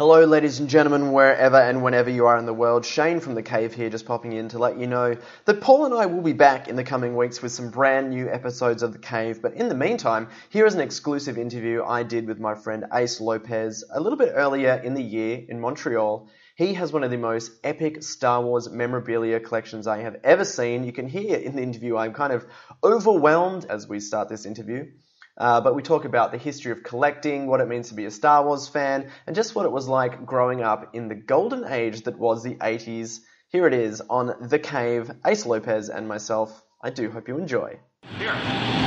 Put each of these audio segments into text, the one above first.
Hello, ladies and gentlemen, wherever and whenever you are in the world. Shane from The Cave here, just popping in to let you know that Paul and I will be back in the coming weeks with some brand new episodes of The Cave. But in the meantime, here is an exclusive interview I did with my friend Ace Lopes a little bit earlier in the year in Montreal. He has one of the most epic Star Wars memorabilia collections I have ever seen. You can hear in the interview I'm kind of overwhelmed as we start this interview. Uh, but we talk about the history of collecting, what it means to be a Star Wars fan, and just what it was like growing up in the golden age that was the 80s. Here it is on The Cave, Ace Lopes and myself. I do hope you enjoy. Here,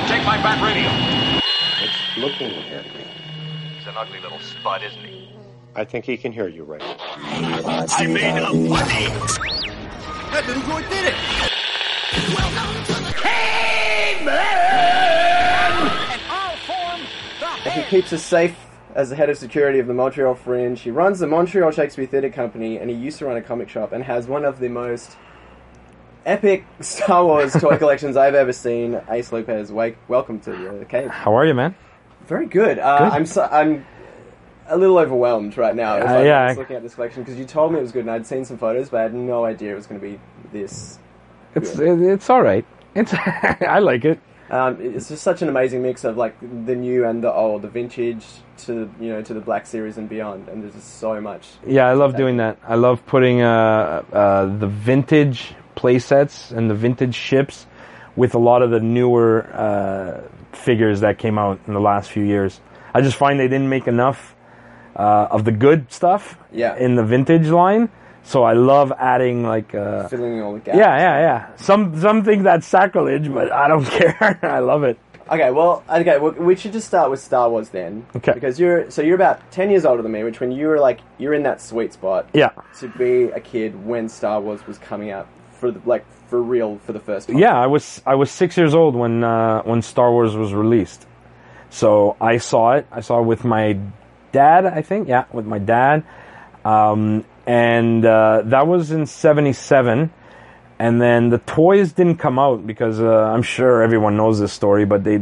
take my bat radio. It's looking at me. He's an ugly little spud, isn't he? I think he can hear you right. I made a funny. That little droid did it. Welcome to the caveman. He keeps us safe as the head of security of the Montreal Fringe. He runs the Montreal Shakespeare Theatre Company, and he used to run a comic shop and has one of the most epic Star Wars toy collections I've ever seen. Ace Lopes, wake, welcome to the cave. How are you, man? Very good. Uh, Good. I'm so, I'm a little overwhelmed right now. As Uh, I yeah, was looking at this collection because you told me it was good, and I'd seen some photos, but I had no idea it was going to be this. It's it, it's all right. It's I like it. Um, it's just such an amazing mix of like the new and the old, the vintage to you know to the Black Series and beyond, and there's just so much. Yeah, I love doing that. I love putting uh, uh, the vintage play sets and the vintage ships with a lot of the newer uh, figures that came out in the last few years. I just find they didn't make enough uh, of the good stuff Yeah. in the vintage line. So I love adding like uh, filling all the gaps. yeah, yeah, yeah. Some some think that's sacrilege, but I don't care. I love it. Okay, well, okay, well, we should just start with Star Wars then. Okay. Because you're so you're about ten years older than me, which when you were like you're in that sweet spot Yeah. to be a kid when Star Wars was coming out for the, like for real for the first time. Yeah, I was I was six years old when uh, when Star Wars was released. So I saw it. I saw it with my dad. I think, yeah, with my dad. Um, and uh, that was in '77. And then the toys didn't come out because uh, I'm sure everyone knows this story, but they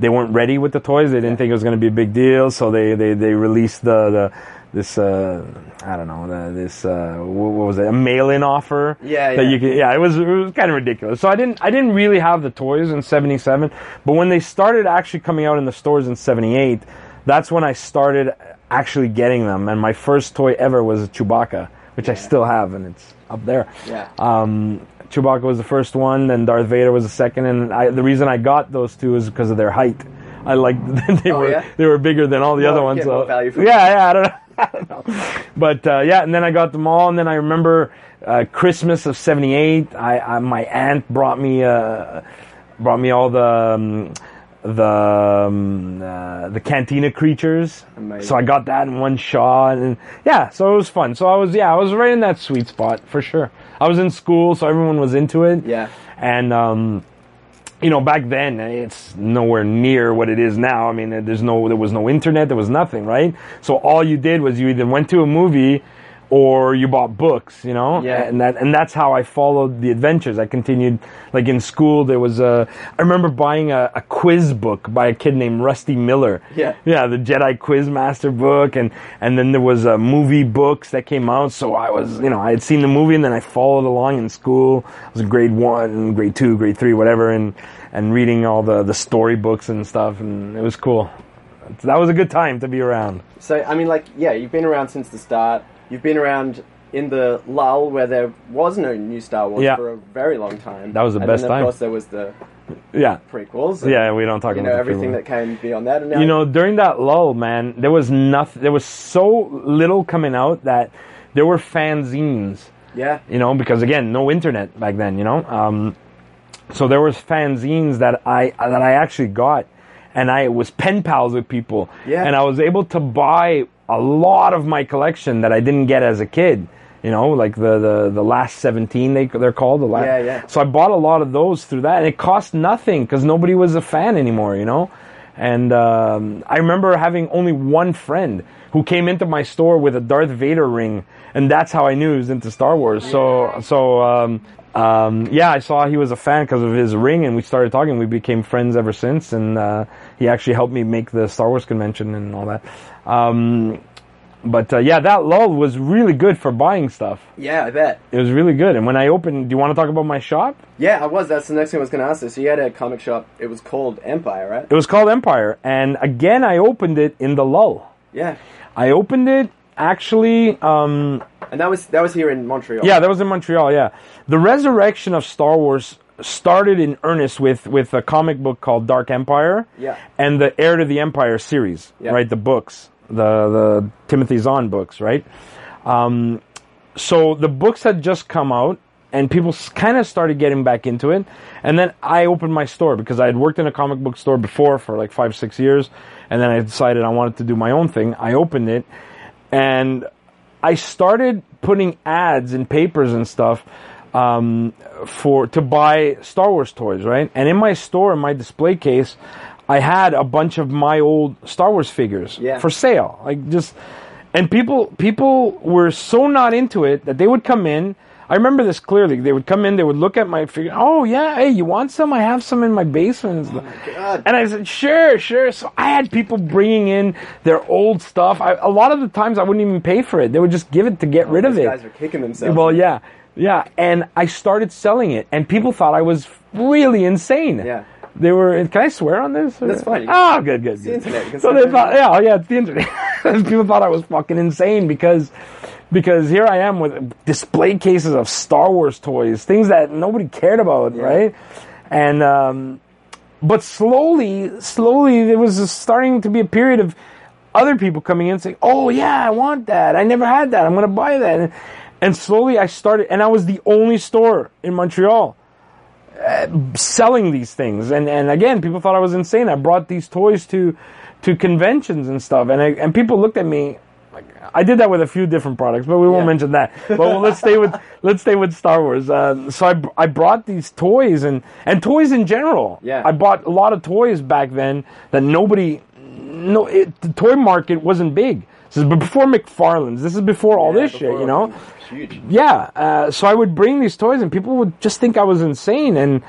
they weren't ready with the toys. They didn't think it was going to be a big deal, so they they, they released the the this uh, I don't know the, this uh, what, was it a mail-in offer Yeah, that yeah. you could yeah it was it was kind of ridiculous. So I didn't I didn't really have the toys in '77, but when they started actually coming out in the stores in '78, that's when I started actually getting them. And my first toy ever was a Chewbacca, which I still have, and it's up there. Yeah. Um, Chewbacca was the first one, then Darth Vader was the second, and I, the reason I got those two is because of their height. I liked they Oh, were yeah? they were bigger than all the More- other ones. so- yeah, yeah, I don't know. I don't know. But uh, yeah, and then I got them all, and then I remember uh, Christmas of '78. I, I my aunt brought me uh, brought me all the um, the um, uh, the Cantina creatures. Amazing. So I got that in one shot, and yeah, so it was fun. So I was yeah, I was right in that sweet spot for sure. I was in school, so everyone was into it. Yeah. and um, you know, back then it's nowhere near what it is now. I mean, there's no, there was no internet, there was nothing, right? So all you did was you either went to a movie or you bought books, you know? Yeah. And that, and that's how I followed the adventures. I continued, like in school, there was a, I remember buying a, a quiz book by a kid named Rusty Miller. Yeah. Yeah, the Jedi Quiz Master book, and and then there was uh, movie books that came out. So I was, you know, I had seen the movie, and then I followed along in school. I was in grade one, grade two, grade three, whatever, and and reading all the the story books and stuff, and it was cool. That was a good time to be around. So I mean, like, yeah, you've been around since the start. You've been around in the lull where there was no new Star Wars Yeah. for a very long time. That was the and best then, time. Of course, there was the Yeah, prequels. and, yeah. We don't talk You about know the everything that came beyond that. And now, you know during that lull man there was nothing there was so little coming out that there were fanzines yeah, you know because again no internet back then you know um, so there was fanzines that i that i actually got and i was pen pals with people Yeah. and i was able to buy a lot of my collection that i didn't get as a kid you know like the the, the last 17 they, they're called the last Yeah, yeah. so i bought a lot of those through that and it cost nothing because nobody was a fan anymore you know and um, I remember having only one friend who came into my store with a Darth Vader ring, and that's how I knew he was into Star Wars. So, so um, um, yeah, I saw he was a fan because of his ring, and we started talking. We became friends ever since, and uh, he actually helped me make the Star Wars convention and all that. Um, but uh, yeah, that lull was really good for buying stuff. Yeah, I bet. It was really good. And when I opened, do you want to talk about my shop? Yeah, I was. That's the next thing I was going to ask. you. So you had a comic shop. It was called Empire, right? It was called Empire, and again, I opened it in the lull. Yeah, I opened it actually. Um, and that was that was here in Montreal. Yeah, that was in Montreal. Yeah, the resurrection of Star Wars started in earnest with with a comic book called Dark Empire. Yeah. and the Heir to the Empire series. Yeah. Right, the books, the the Timothy Zahn books. Right. Um, so the books had just come out. And people kind of started getting back into it. And then I opened my store because I had worked in a comic book store before for like five, six years. And then I decided I wanted to do my own thing. I opened it and I started putting ads in papers and stuff um, for to buy Star Wars toys, right? And in my store, in my display case, I had a bunch of my old Star Wars figures Yeah. for sale, like just. And people people were so not into it that they would come in. I remember this clearly. They would come in, they would look at my figure. Oh yeah, hey, you want some? I have some in my basement. Oh, God. And I said, sure, sure. So I had people bringing in their old stuff. I, a lot of the times I wouldn't even pay for it. They would just give it to get oh, rid of it. guys are kicking themselves. Well, yeah, yeah. And I started selling it, and people thought I was really insane. Yeah. They were. Can I swear on this? That's fine. Oh, good, good. the internet. So they thought, yeah, oh, yeah, it's the internet. people thought I was fucking insane because, because here I am with display cases of Star Wars toys, things that nobody cared about, right? And um, but slowly, slowly, there was starting to be a period of other people coming in saying, "Oh yeah, I want that. I never had that. I'm going to buy that." And, and slowly, I started, and I was the only store in Montreal uh, selling these things. And and again, people thought I was insane. I brought these toys to to conventions and stuff, and I, and people looked at me. Like, I did that with a few different products, but we won't Yeah. mention that. But well, let's stay with let's stay with Star Wars. Uh, so I, I brought these toys and and toys in general. Yeah. I bought a lot of toys back then that nobody no it, the toy market wasn't big. This is before McFarlane's. This is before all this shit, you know huge. yeah uh, so i would bring these toys and people would just think i was insane and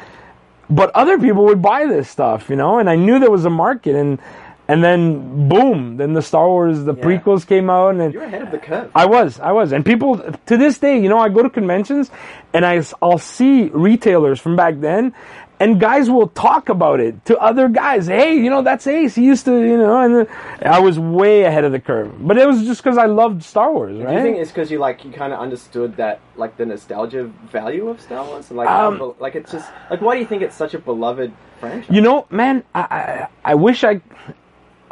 but other people would buy this stuff you know and i knew there was a market and and then boom then the star wars the Yeah. prequels came out and You're ahead of the curve. I was, I was, and people to this day, you know, I go to conventions and I, I'll see retailers from back then, and guys will talk about it to other guys. Hey, you know, that's Ace. He used to, you know, and I was way ahead of the curve. But it was just because I loved Star Wars, Do you think it's because you like you kind of understood that like the nostalgia value of Star Wars and like Um, like it's just like why do you think it's such a beloved franchise? You know, man, I, I, I wish I.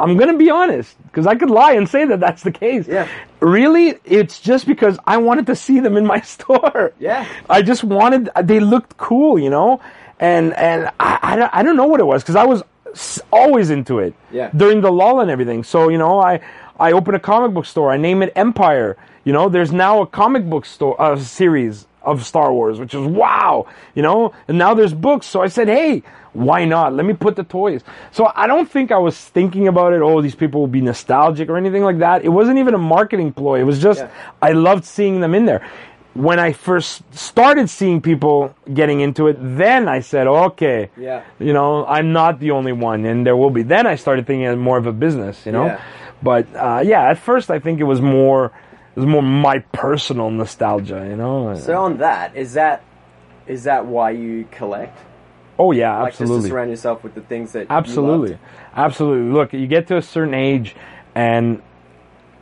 I'm gonna be honest because I could lie and say that that's the case. Yeah. Really, it's just because I wanted to see them in my store. Yeah. I just wanted. They looked cool, you know, and and I I don't, I don't know what it was because I was always into it. Yeah. During the lull and everything, so you know, I I opened a comic book store. I name it Empire. You know, there's now a comic book store uh, series of Star Wars, which is wow. You know, and now there's books. So I said, hey, why not? Let me put the toys. So I don't think I was thinking about it. Oh, these people will be nostalgic or anything like that. It wasn't even a marketing ploy. It was just Yeah. I loved seeing them in there. When I first started seeing people getting into it, then I said, okay, Yeah. you know, I'm not the only one, and there will be. Then I started thinking more of a business, you know. Yeah. But uh, yeah, at first I think it was more, it was more my personal nostalgia, you know. So on that, is that is that why you collect? oh yeah, absolutely. Like just to surround yourself with the things that you Absolutely, absolutely. Look, you get to a certain age, and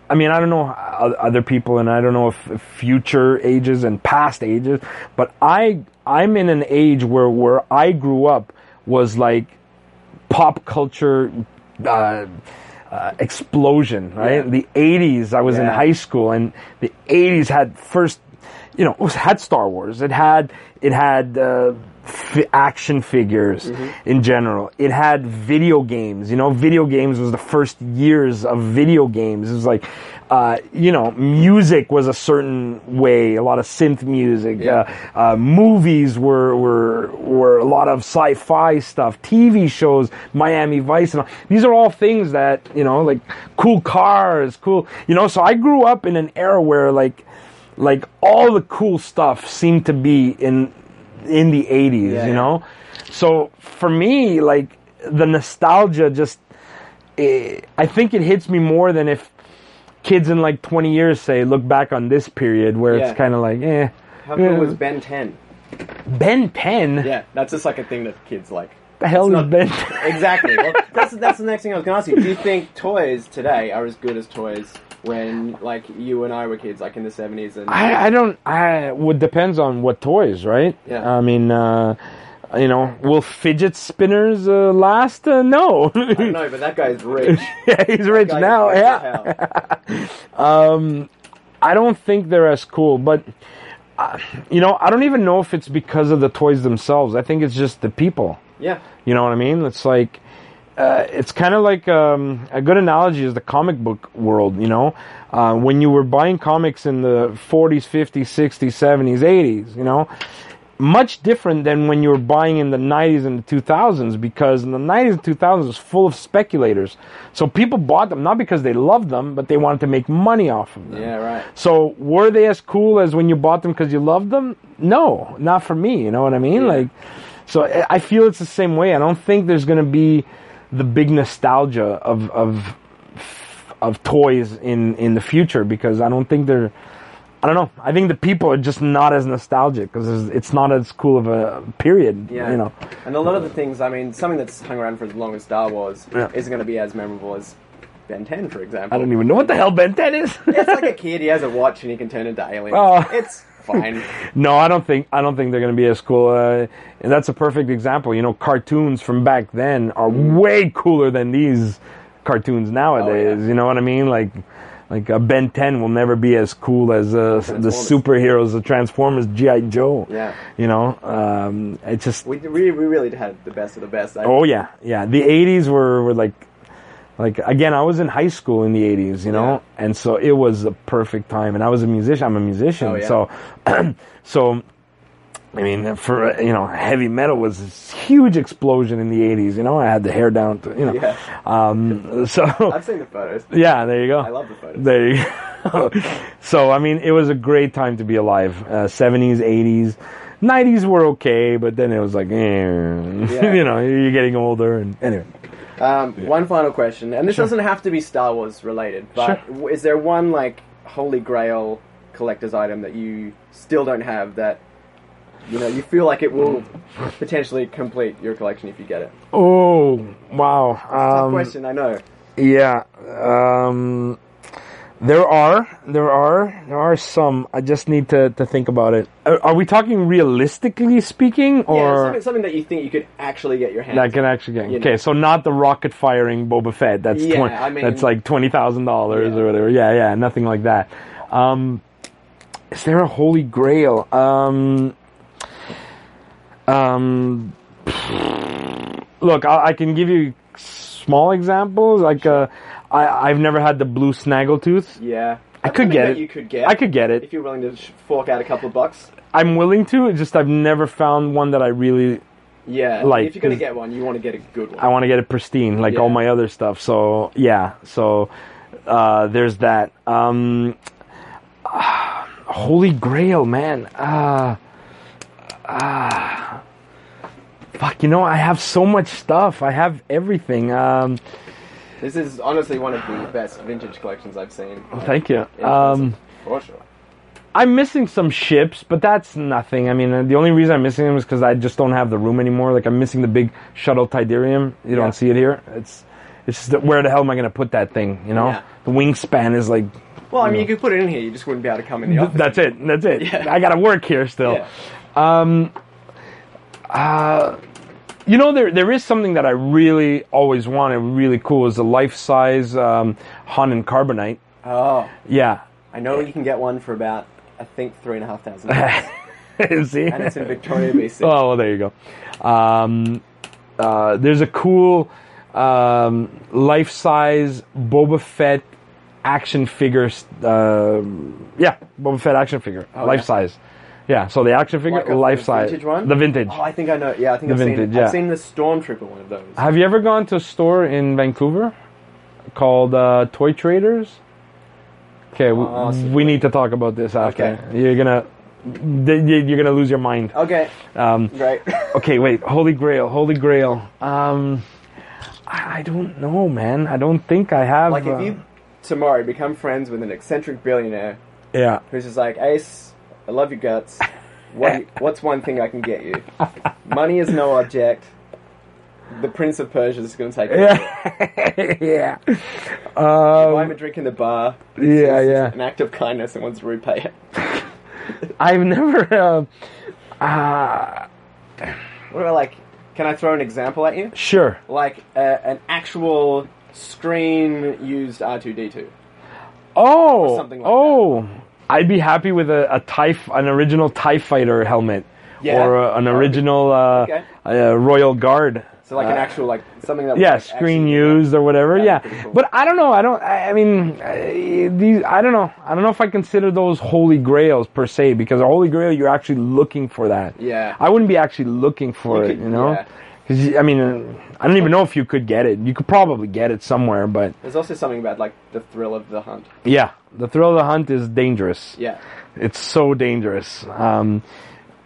I mean, I don't know other people, and I don't know if future ages and past ages, but I I'm in an age where where I grew up was like pop culture. Uh, uh, explosion, right? Yeah. The 80s, I was in high school, and the 80s had first, you know, it had Star Wars. It had it had uh, f- action figures Mm-hmm. in general. It had video games. You know, video games was the first years of video games. It was like, uh, you know, music was a certain way. A lot of synth music. Yeah. Uh, uh, movies were were were a lot of sci-fi stuff. TV shows, Miami Vice, and all. these are all things that you know, like cool cars, cool. You know, so I grew up in an era where like like all the cool stuff seemed to be in in the 80s Yeah, you yeah. know so for me like the nostalgia just eh, i think it hits me more than if kids in like 20 years say, look back on this period where Yeah. it's kind of like, eh. How cool was Ben 10? Ben 10? Yeah, that's just like a thing that kids like. The hell It's is not- Ben 10? Exactly. Well, that's that's the next thing I was going to ask you. Do you think toys today are as good as toys when like you and I were kids, like in the seventies and I, I don't. I would depends on what toys, right? Yeah. I mean, uh, you know, will fidget spinners uh, last? Uh, no. I don't know, but that guy's rich. yeah, he's rich now. Yeah. hell. I don't think they're as cool, but uh, you know, I don't even know if it's because of the toys themselves. I think it's just the people. Yeah. You know what I mean? It's like uh, it's kind of like um, a good analogy is the comic book world. You know, uh, when you were buying comics in the 40s, 50s, 60s, 70s, 80s. You know, much different than when you were buying in the 90s and the 2000s because in the 90s and 2000s it was full of speculators. So people bought them not because they loved them, but they wanted to make money off of them. Yeah, right. So were they as cool as when you bought them because you loved them? No, not for me. You know what I mean? Like, so I I feel it's the same way. I don't think there's going to be the big nostalgia of of of toys in in the future because I don't think they're. I don't know. I think the people are just not as nostalgic because it's not as cool of a period. Yeah. You know. And a lot of the things, I mean, something that's hung around for as long as Star Wars Yeah. isn't going to be as memorable as Ben 10, for example. I don't even know what the hell Ben 10 is. It's like a kid, he has a watch and he can turn into aliens. Oh. It's fine. No, I don't think I don't think they're going to be as cool. Uh, and that's a perfect example. You know, cartoons from back then are way cooler than these cartoons nowadays. Oh, yeah. You know what I mean? Like, like a Ben 10 will never be as cool as uh, the superheroes, the Transformers, GI Joe. Yeah. You know, um, it just. We, we, we really had the best of the best. I, Oh yeah, yeah. The '80s were, were like, like again. I was in high school in the '80s, you know, and so it was a perfect time. And I was a musician. I'm a musician, Oh, yeah. so, so. I mean, for you know, heavy metal was this huge explosion in the '80s. You know, I had the hair down to you know, Yeah. um, so I've seen the photos. yeah, there you go. I love the photos. There you go. so, I mean, it was a great time to be alive. Uh, 70s, 80s. 90s were okay, but then it was like, eh, you know, you're getting older. And anyway, Um, One final question, and this doesn't have to be Star Wars related, but Sure. is there one like holy grail collector's item that you still don't have that you know you feel like it will potentially complete your collection if you get it? oh wow, Tough um, question, I know. yeah. Um, there are, there are, there are some. I just need to, to think about it. Are, are we talking realistically speaking, yeah, or something, something that you think you could actually get your hands. that can actually get? Okay, know. so not the rocket firing Boba Fett. That's Yeah, twen- I mean- that's like twenty thousand dollars Yeah. or whatever. Yeah, yeah, nothing like that. Um, is there a holy grail? Um, um, look, I, I can give you small examples. Like, uh, I I've never had the blue snaggletooth. Yeah, I could get it. You could get. I could get it if you're willing to fork out a couple of bucks. I'm willing to. It's just I've never found one that I really Yeah, Like, if you're gonna get one, you want to get a good one. I want to get it pristine, like Yeah. all my other stuff. So yeah, so uh, there's that. Um, ah, Holy Grail, man. Ah, ah, fuck. You know, I have so much stuff. I have everything. Um, This is honestly one of the best vintage collections I've seen. thank you. Um, for sure. I'm missing some ships, but that's nothing. I mean, uh, the only reason I'm missing them is because I just don't have the room anymore. Like I'm missing the big shuttle Tydirium. You Yeah. don't see it here. It's it's just where the hell am I going to put that thing? You know, Yeah. the wingspan is like Well, I mean, you could put it in here. You just wouldn't be able to come in the office. that's it. That's it. Yeah. I got to work here still. Yeah. You know, there there is something that I really always wanted, really cool, is a life size um, Han and Carbonite. Oh, Yeah. I know you can get one for about, I think, three and a half thousand. see, and it's in Victoria, BC. Oh, well, there you go. Um, uh, there's a cool um, life-size Boba Fett action figure. Uh, yeah, Boba Fett action figure, Oh, life-size. Yeah, so the action figure, Like a life-size. vintage one? The vintage. Oh, I think I know. Yeah, I think The I've vintage, seen. yeah. I've seen the Stormtrooper one of those. Have you ever gone to a store in Vancouver called uh, Toy Traders? Okay, we, we need to talk about this after. Okay. You're gonna, you're gonna lose your mind. Okay, Um, great. Okay, wait. Holy Grail. Holy Grail. Um, I, I don't know, man. I don't think I have. like, if uh, you tomorrow become friends with an eccentric billionaire Yeah. who's just like, Ace, I love your guts. What, what's one thing I can get you? Money is no object. The Prince of Persia is going to take it. Yeah. yeah. Buy him Um, a drink in the bar. yeah, yeah. An act of kindness and wants to repay it. I've never. Uh, uh, What about like? Can I throw an example at you? sure. Like uh, an actual screen used R two D two. Oh. something like oh. I'd be happy with a, a TIE, an original TIE fighter helmet. Yeah. Or uh, an original uh, Okay. uh, Royal Guard. So like an Uh, actual like something that. yeah, like, screen used or whatever. Yeah, cool. but I don't know. I don't. I I mean, uh, these. I don't know. I don't know if I consider those holy grails per se because a holy grail you're actually looking for that. Yeah. I wouldn't be actually looking for You it. could- you know. yeah. 'Cause, I mean, I don't even know if you could get it. You could probably get it somewhere, but There's also something about like the thrill of the hunt. yeah, the thrill of the hunt is dangerous. Yeah. It's so dangerous. Um,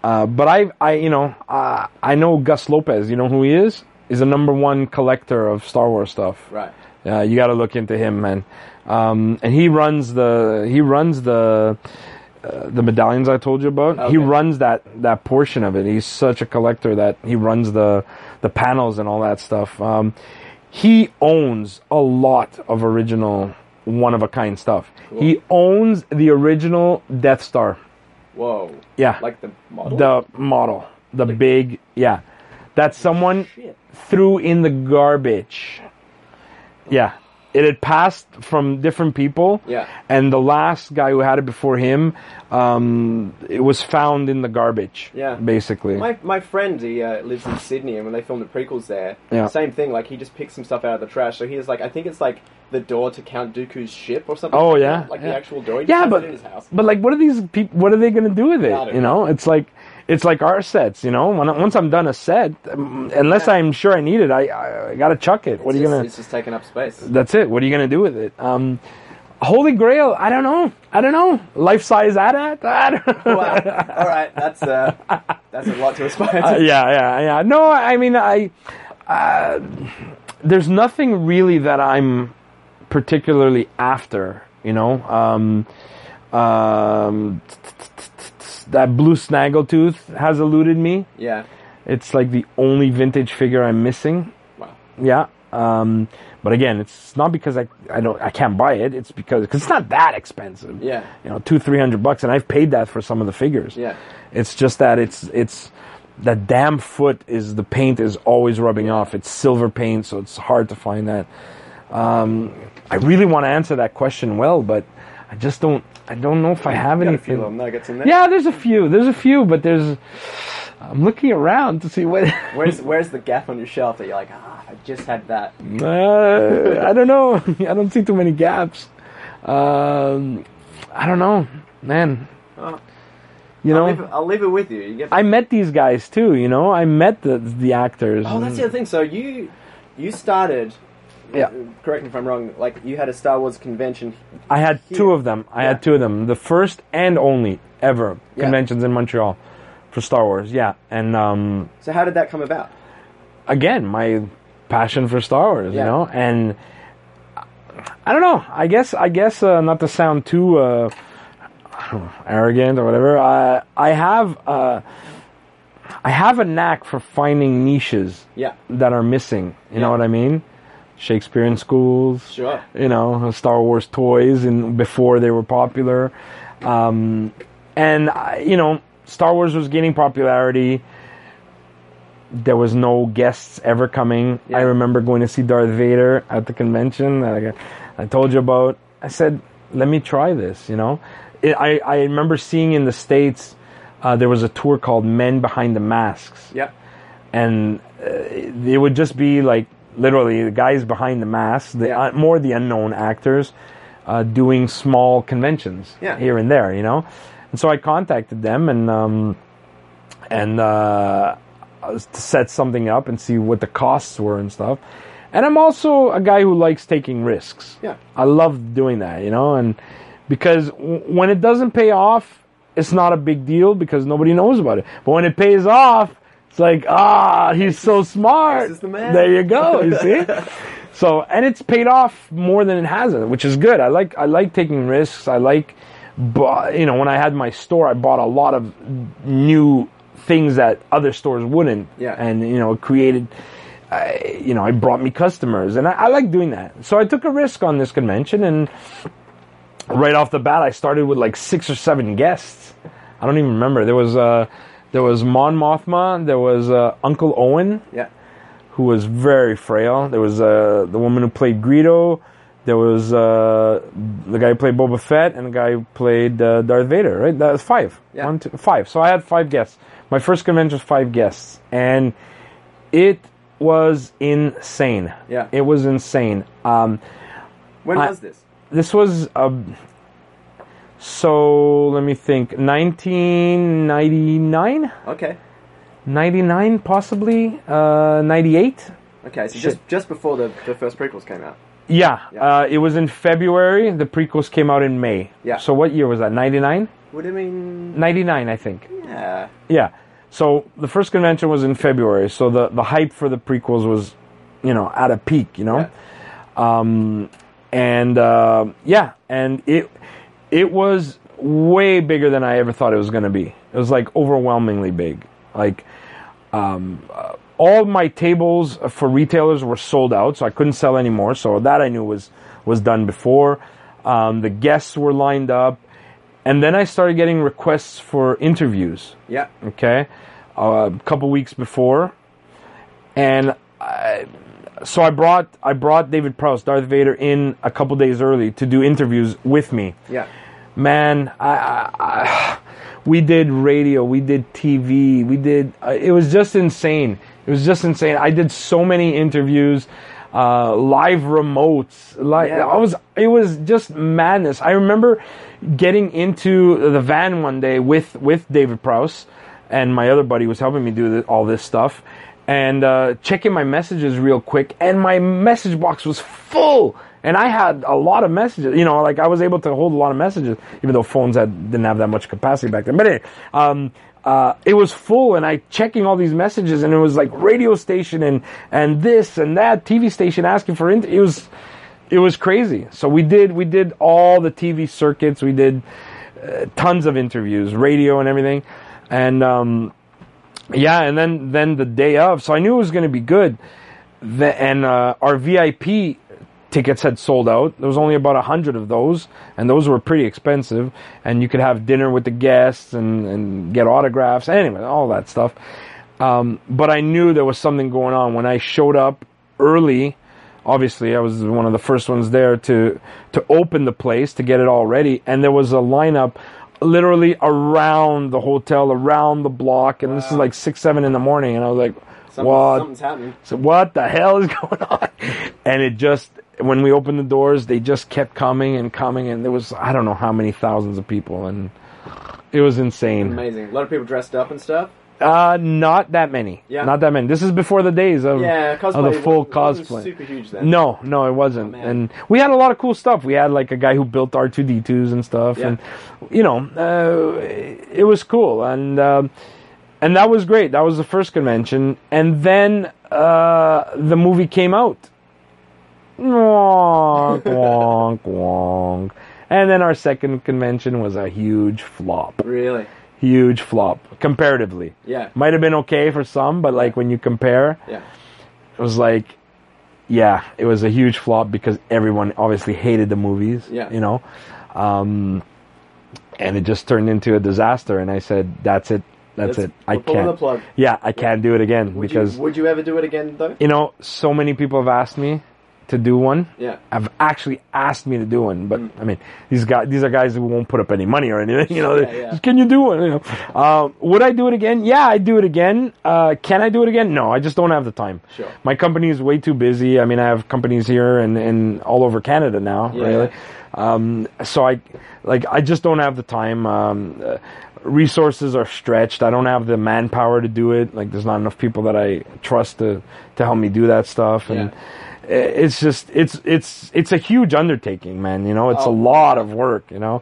uh, but I, I, you know, uh, I know Gus Lopez. You know who he is? He's a number one collector of Star Wars stuff. Right. Uh, you got to look into him, man. Um, and he runs the he runs the uh, the medallions I told you about. He runs that that portion of it. He's such a collector that he runs the the panels and all that stuff. Um, he owns a lot of original one of a kind stuff. He owns the original Death Star. Whoa. Yeah, Like the model. the model, the big yeah, that someone Shit. threw in the garbage. Yeah. It had passed from different people. Yeah. And the last guy who had it before him, um, it was found in the garbage. Yeah. Basically. My my friend, he uh, lives in Sydney, and when they filmed the prequels there, Yeah. same thing. Like he just picks some stuff out of the trash. So he was like, I think it's like the door to Count Dooku's ship or something. Oh, like yeah, that. like yeah. the actual door. He just yeah, but in his house. but like, what are these people? What are they going to do with it? You know. it's like it's like our sets. You know, when, once I'm done a set, um, unless Yeah. I'm sure I need it, I I, I got to chuck it. What it's are you gonna? It's just taking up space. That's it. What are you gonna do with it? Um, Holy Grail. I don't know. I don't know. Life size AT-AT. I don't know. wow. All right, that's uh, that's a lot to aspire to. Uh, yeah, yeah, yeah. No, I mean, I. Uh, there's nothing really that I'm particularly after. You know, um, um, that blue snaggletooth has eluded me. Yeah. It's like the only vintage figure I'm missing. Wow. Yeah. Um, but again, it's not because I, I don't I can't buy it. It's because cause it's not that expensive. Yeah. You know, two three hundred bucks, and I've paid that for some of the figures. Yeah. It's just that it's it's that damn foot is the paint is always rubbing off. It's silver paint, so it's hard to find that. Um, I really want to answer that question well, but I just don't. I don't know if I have Got a few little nuggets in there. Yeah, there's a few. There's a few, but there's. I'm looking around to see what. Where's where's the gap on your shelf that you're like, ah, I just had that. Uh, I don't know. I don't see too many gaps. Um, I don't know, man. Oh. You I'll know, leave, it, I'll leave it with you. you I met these guys too. You know, I met the the actors. oh, that's the other thing. So you you started. Yeah. Correct me if I'm wrong. Like you had a Star Wars convention. I had two of them. I Yeah. had two of them. The first and only ever Yeah. conventions in Montreal for Star Wars. Yeah, and um, So how did that come about? again, my passion for Star Wars, you know, and I don't know. I guess, I guess, uh, not to sound too uh, I don't know, arrogant or whatever. I I have uh, I have a knack for finding niches Yeah. that are missing. You know what I mean? Shakespearean schools, Sure. you know, Star Wars toys, and before they were popular, um, and I- you know, Star Wars was gaining popularity. There was no guests ever coming. Yeah. I remember going to see Darth Vader at the convention that I, I told you about. I said, "Let me try this." You know, it, I I remember seeing in the states uh, there was a tour called Men Behind the Masks Yeah. and uh, it would just be like literally the guys behind the mask, the Yeah. uh, more the unknown actors, uh, doing small conventions Yeah. here and there, you know. And so I contacted them and um, and uh, to set something up and see what the costs were and stuff. And I'm also a guy who likes taking risks. Yeah. I love doing that, you know, and because w- when it doesn't pay off, it's not a big deal because nobody knows about it. But when it pays off, it's like, ah, he's so smart. The. There you go. You see. So and it's paid off more than it hasn't, which is good. I like I like taking risks. I like, but you know, when I had my store, I bought a lot of new things that other stores wouldn't. Yeah. And you know, it created. I you know, it brought me customers, and I, I like doing that. So I took a risk on this convention, and right off the bat, I started with like six or seven guests. I don't even remember. There was uh, there was Mon Mothma. There was uh, Uncle Owen Yeah. who was very frail. There was uh, the woman who played Greedo. There was uh, the guy who played Boba Fett and the guy who played uh, Darth Vader. Right, that was five. Yeah. One, two, five. So I had five guests. My first convention was five guests, and it was insane. Yeah. it was insane. Um, When I- was this? this was um, so let me think 1999 Okay. 99 possibly uh, 98 Okay, so just just before the, the first prequels came out. yeah, Yeah. Uh, it was in february the prequels came out in may Yeah. so what year was that 99 Would it mean? 99 i think Yeah. yeah so the first convention was in february so the, the hype for the prequels was you know at a peak you know Yeah. um, and uh, yeah, and it it was way bigger than I ever thought it was going to be. It was like overwhelmingly big. Like um, uh, all my tables for retailers were sold out, so I couldn't sell anymore. So that I knew was was done before. Um, the guests were lined up, and then I started getting requests for interviews Yeah. okay, a couple weeks before, and I, so I brought I brought David Prowse, Darth Vader, in a couple days early to do interviews with me. Yeah. Man, I, I, we did radio, we did TV, we did. Uh, it was just insane. It was just insane. I did so many interviews. Uh, live remotes, like Yeah. I was, it was just madness. I remember getting into the van one day with with David Prowse, and my other buddy was helping me do all this stuff, and uh, checking my messages real quick, and my message box was full, and I had a lot of messages. You know, like I was able to hold a lot of messages, even though phones had didn't have that much capacity back then. But anyway, um, uh, it was full, and I checking all these messages, and it was like radio station and and this and that TV station asking for int- it was it was crazy. So we did we did all the TV circuits. We did uh, tons of interviews, radio and everything, and um, yeah, and then then the day of, so I knew it was going to be good. The, and uh, our VIP tickets had sold out. There was only about a hundred of those, and those were pretty expensive. And you could have dinner with the guests and, and get autographs. Anyway, all that stuff. Um, but I knew there was something going on when I showed up early. Obviously, I was one of the first ones there to to open the place to get it all ready, and there was a lineup literally around the hotel, around the block, and this is like six, seven in the morning, and I was like, Something, "What? Something's happening. So what the hell is going on? And it just when we opened the doors, they just kept coming and coming, and there was I don't know how many thousands of people, and it was insane. Amazing. A lot of people dressed up and stuff. Uh, not that many. Yeah. not that many. This is before the days of Yeah, cosplay. of the full cosplay. Super huge then. No, no, it wasn't. Oh, and we had a lot of cool stuff. We had like a guy who built R two D twos and stuff, Yeah. and you know, uh, it was cool, and um, and that was great. That was the first convention, and then uh, the movie came out. Wonk, wonk, wonk. And then our second convention was a huge flop. Really? Huge flop, comparatively. Yeah. Might have been okay for some, but like when you compare, Yeah. it was like, yeah, it was a huge flop because everyone obviously hated the movies. Yeah. You know, um, and it just turned into a disaster. And I said, "That's it. That's, That's- it. I can't. Yeah, I can't do it again Would because you, would you ever do it again though? you know so many people have asked me to do one. Yeah. Have actually asked me to do one, but I mean, these guys, these are guys who won't put up any money or anything. You know, Yeah, yeah. just, can you do one? You know, um, would I do it again? Yeah, I'd do it again. Uh, can I do it again? No, I just don't have the time. Sure. My company is way too busy. I mean, I have companies here and, and all over Canada now. Yeah. Really, um, so I like I just don't have the time. Um, uh, resources are stretched. I don't have the manpower to do it. Like, there's not enough people that I trust to to help me do that stuff and. Yeah. It's just it's it's it's a huge undertaking, man. You know, it's Oh. a lot of work. You know,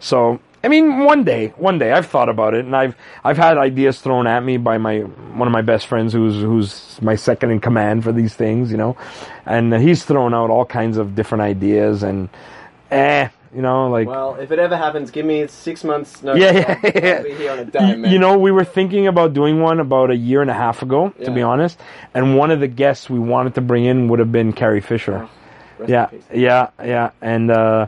so I mean, one day, one day, I've thought about it, and I've I've had ideas thrown at me by my one of my best friends, who's who's my second in command for these things, you know, and he's thrown out all kinds of different ideas, and eh, you know, like Well, if it ever happens, give me six months. No, Yeah, yeah, yeah. I'll be here on a Y- dime. You know, we were thinking about doing one about a year and a half ago, to be honest. And one of the guests we wanted to bring in would have been Carrie Fisher. Rest yeah, yeah, yeah, and uh,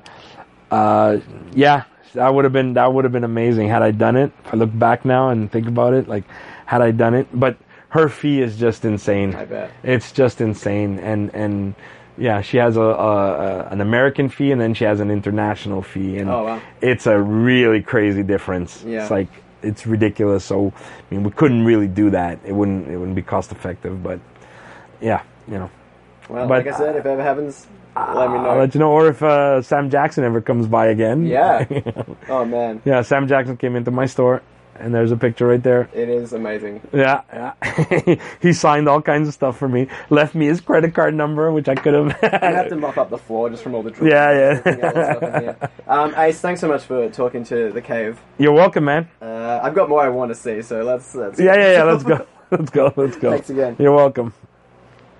uh, yeah, that would have been that would have been amazing had I done it. If I look back now and think about it, like had I done it, but her fee is just insane. I bet. It's just insane, and and yeah, she has a, a, a an American fee and then she has an international fee, and Oh, wow. it's a really crazy difference. Yeah. It's like it's ridiculous. So I mean, we couldn't really do that. It wouldn't it wouldn't be cost effective, but yeah, you know. Well, But, like I said, if it ever happens, let me know. I'll let you know, or if uh, Sam Jackson ever comes by again. Yeah. oh man, yeah, Sam Jackson came into my store, and there's a picture right there. it is amazing. Yeah, yeah. he signed all kinds of stuff for me. Left me his credit card number, which I could have. I have to mop up the floor just from all the. Yeah, yeah. and all the stuff in here. Um, Ace, thanks so much for talking to the cave. You're welcome, man. Uh, I've got more I want to see, so let's. let's Yeah, yeah, yeah. Let's go. Let's go. Let's go. Thanks again. You're welcome.